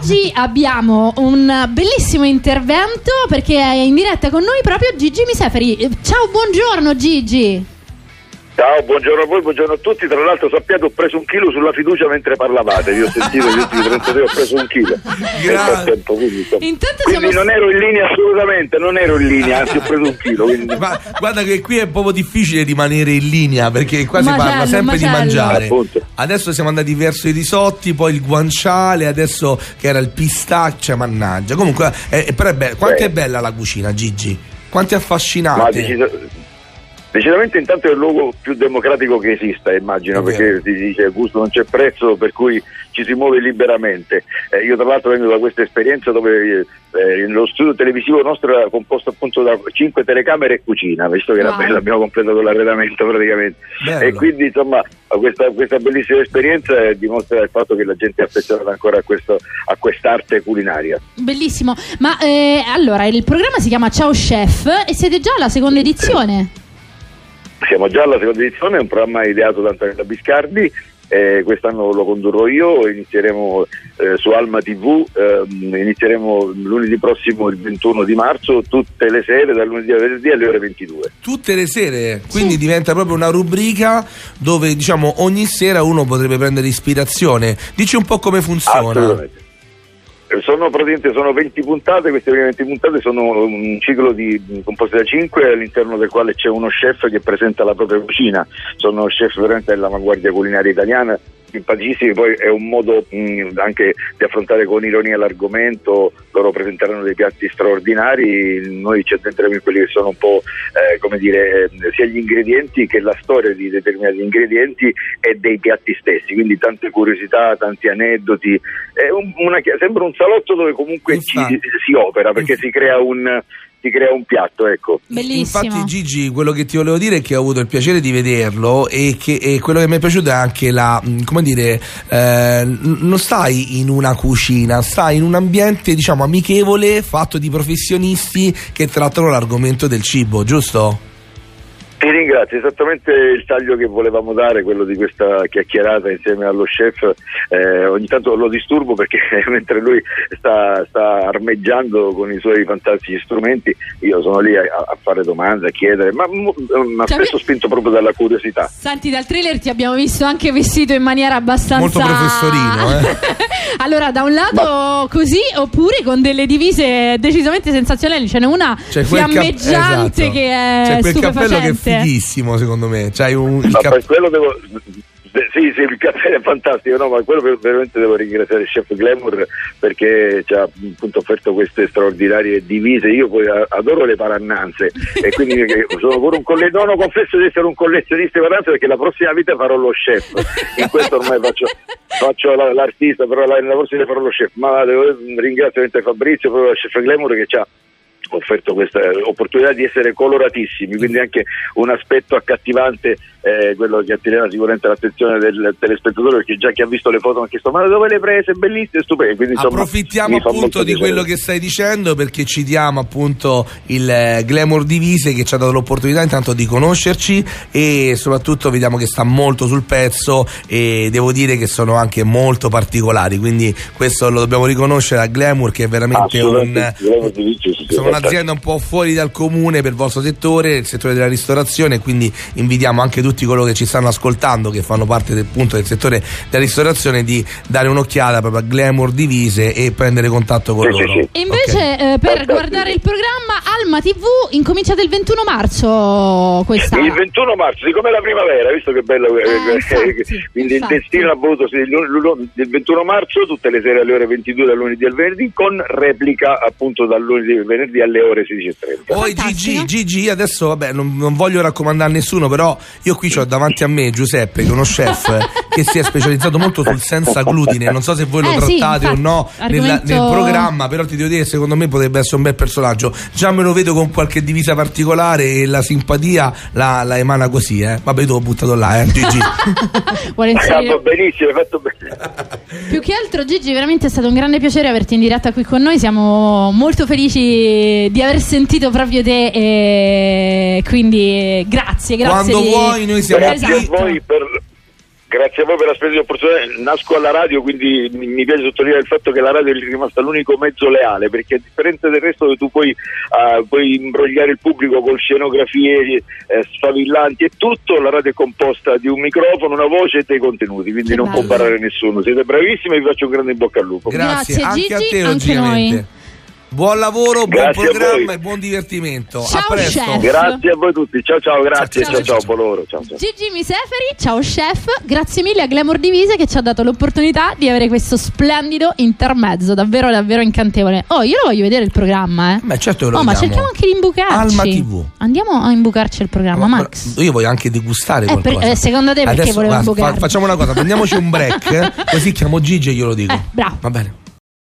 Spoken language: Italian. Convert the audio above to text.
oggi abbiamo un bellissimo intervento perché è in diretta con noi proprio Gigi Miseferi. Ciao, buongiorno Gigi. Ciao, buongiorno a voi, buongiorno a tutti. Tra l'altro sappiate ho preso un chilo sulla fiducia mentre parlavate. Vi ho sentito gli ultimi 33 ho preso un chilo. Grazie. Quindi, Intanto quindi siamo- non ero in linea assolutamente, non ero in linea, anzi ho preso un chilo. Quindi... Ma guarda che qui è proprio difficile rimanere in linea perché qua si parla sempre di macello. mangiare. Appunto. Adesso siamo andati verso i risotti, poi il guanciale, adesso che era il pistaccio, mannaggia. Comunque, eh, però è be- quanto è bella la cucina, Gigi? Quanto è Ma affascinante. Decisa- decisamente intanto è il luogo più democratico che esista, immagino, perché si dice il gusto non c'è prezzo, per cui ci si muove liberamente. Eh, io tra l'altro vengo da questa esperienza dove eh, lo studio televisivo nostro era composto appunto da cinque telecamere e cucina, visto che era Wow. bello, abbiamo completato l'arredamento praticamente. Bello. E quindi insomma questa, questa bellissima esperienza eh, dimostra il fatto che la gente è affezionata ancora a, questo, a quest'arte culinaria. Bellissimo. Ma eh, allora, il programma si chiama Ciao Chef e siete già alla seconda edizione. Siamo già alla seconda edizione, è un programma ideato da Antonella Biscardi. eh, quest'anno lo condurrò io, inizieremo eh, su Alma TV, ehm, inizieremo lunedì prossimo il 21 di marzo, tutte le sere, dal lunedì al venerdì alle ore 22. Tutte le sere, quindi Sì. diventa proprio una rubrica dove diciamo ogni sera uno potrebbe prendere ispirazione. Dici un po' come funziona. Assolutamente. Sono sono 20 puntate, queste prime 20 puntate sono un ciclo di, composto da 5 all'interno del quale c'è uno chef che presenta la propria cucina, sono chef veramente dell'avanguardia culinaria italiana, simpaticissimi, poi è un modo mh, anche di affrontare con ironia l'argomento, loro presenteranno dei piatti straordinari, noi ci addentreremo in quelli che sono un po' eh, come dire eh, sia gli ingredienti che la storia di determinati ingredienti e dei piatti stessi, quindi tante curiosità, tanti aneddoti, è un- una sembra un salotto dove comunque ci, si opera perché si crea un si crea un piatto, ecco. Bellissimo. Infatti, Gigi, quello che ti volevo dire è che ho avuto il piacere di vederlo e che e quello che mi è piaciuto è anche la, mh, come dire, eh, non stai in una cucina, stai in un ambiente, diciamo, amichevole, fatto di professionisti che trattano l'argomento del cibo, giusto? Ti ringrazio, esattamente il taglio che volevamo dare, quello di questa chiacchierata insieme allo chef. Eh, ogni tanto lo disturbo perché mentre lui sta, sta armeggiando con i suoi fantastici strumenti, io sono lì a, a fare domande, a chiedere, ma, ma Cioè, spesso spinto proprio dalla curiosità. Senti, dal trailer ti abbiamo visto anche vestito in maniera abbastanza. Molto professorino, eh. allora, da un lato così, oppure con delle divise decisamente sensazionali. Ce n'è una C'è quel cap- fiammeggiante esatto. che è C'è quel cappello che è fighissimo, secondo me. C'hai un, Ma cap- per quello devo. Sì, sì, il caffè è fantastico, no, ma quello ver- veramente devo ringraziare il chef Glamour perché ci ha appunto offerto queste straordinarie divise. Io poi adoro le parannanze e quindi sono pure un collezionista. No, no, confesso di essere un collezionista di parannanze perché la prossima vita farò lo chef. In questo ormai faccio, faccio la- l'artista, però la, la prossima farò lo chef. Ma devo ringraziare veramente Fabrizio, proprio il chef Glamour che ci ha offerto questa opportunità di essere coloratissimi, quindi anche un aspetto accattivante, eh, quello che attirerà sicuramente l'attenzione del telespettatore, perché già chi ha visto le foto mi ha chiesto ma dove le hai prese, bellissime, stupende. Quindi, insomma, Approfittiamo appunto di quello che stai dicendo perché citiamo appunto il eh, Glamour Divise che ci ha dato l'opportunità intanto di conoscerci e soprattutto vediamo che sta molto sul pezzo e devo dire che sono anche molto particolari. Quindi questo lo dobbiamo riconoscere a Glamour che è veramente un, Assolutamente, Glamour Sì, sì, un'azienda un po' fuori dal comune per il vostro settore, il settore della ristorazione quindi invitiamo anche tutti coloro che ci stanno ascoltando che fanno parte del, appunto, del settore della ristorazione di dare un'occhiata proprio a Glamour Divise e prendere contatto con Sì, sì, loro. sì. E invece, Ok. eh, per guardare il programma, Alma TV incominciate il 21 marzo quest'anno. Il 21 marzo, siccome è la primavera, visto che bello, eh, Eh, infatti, quindi infatti. il destino ha voluto sì, il 21 marzo, tutte le sere alle ore 22 dal lunedì al venerdì, con replica appunto dal lunedì al venerdì alle ore 16.30. Poi. Gigi, Gigi, adesso vabbè, non, non voglio raccomandare a nessuno, però io qui ho davanti a me Giuseppe, che è uno chef che si è specializzato molto sul senza glutine. Non so se voi lo Eh, sì, trattate infatti, o no nella- argomento- nel programma, però ti devo dire che secondo me potrebbe essere un bel personaggio. Già me lo vedo con qualche divisa particolare e la simpatia la, la emana così, eh. Vabbè, io l'ho buttato là, eh, Gigi. Vuole Ah, benissimo, hai fatto bene. Più che altro, Gigi, veramente è stato un grande piacere averti in diretta qui con noi. Siamo molto felici di aver sentito proprio te. E quindi, grazie, grazie. Quando di- vuoi, noi siamo Grazie Esatto. a voi per, Grazie a voi per la splendida opportunità. Nasco alla radio, quindi mi piace sottolineare il fatto che la radio è rimasta l'unico mezzo leale, perché a differenza del resto dove tu puoi, uh, puoi imbrogliare il pubblico con scenografie eh, sfavillanti e tutto, la radio è composta di un microfono, una voce e dei contenuti, quindi Che non bello. può barrare nessuno. Siete bravissimi e vi faccio un grande in bocca al lupo. Grazie, Grazie, anche Gigi, a te anche logicamente. noi. Buon lavoro, buon Grazie a programma voi. e buon divertimento. Ciao, a presto. chef. Grazie a voi tutti, ciao ciao, grazie, Ciao, ciao ciao, ciao. Gigi Miseferi, ciao chef, grazie mille a Glamour Divise che ci ha dato l'opportunità di avere questo splendido intermezzo, davvero davvero incantevole. Oh, io lo voglio vedere il programma, eh. Beh, certo che lo Oh, ma cerchiamo anche di imbucarci. Alma TV. Andiamo a imbucarci il programma, Ma- Max. Io voglio anche degustare Eh, per- qualcosa. eh, secondo te perché Adesso, volevo guarda, fa-? Facciamo una cosa, prendiamoci un break, così chiamo Gigi e glielo dico. Eh, bravo. Va bene.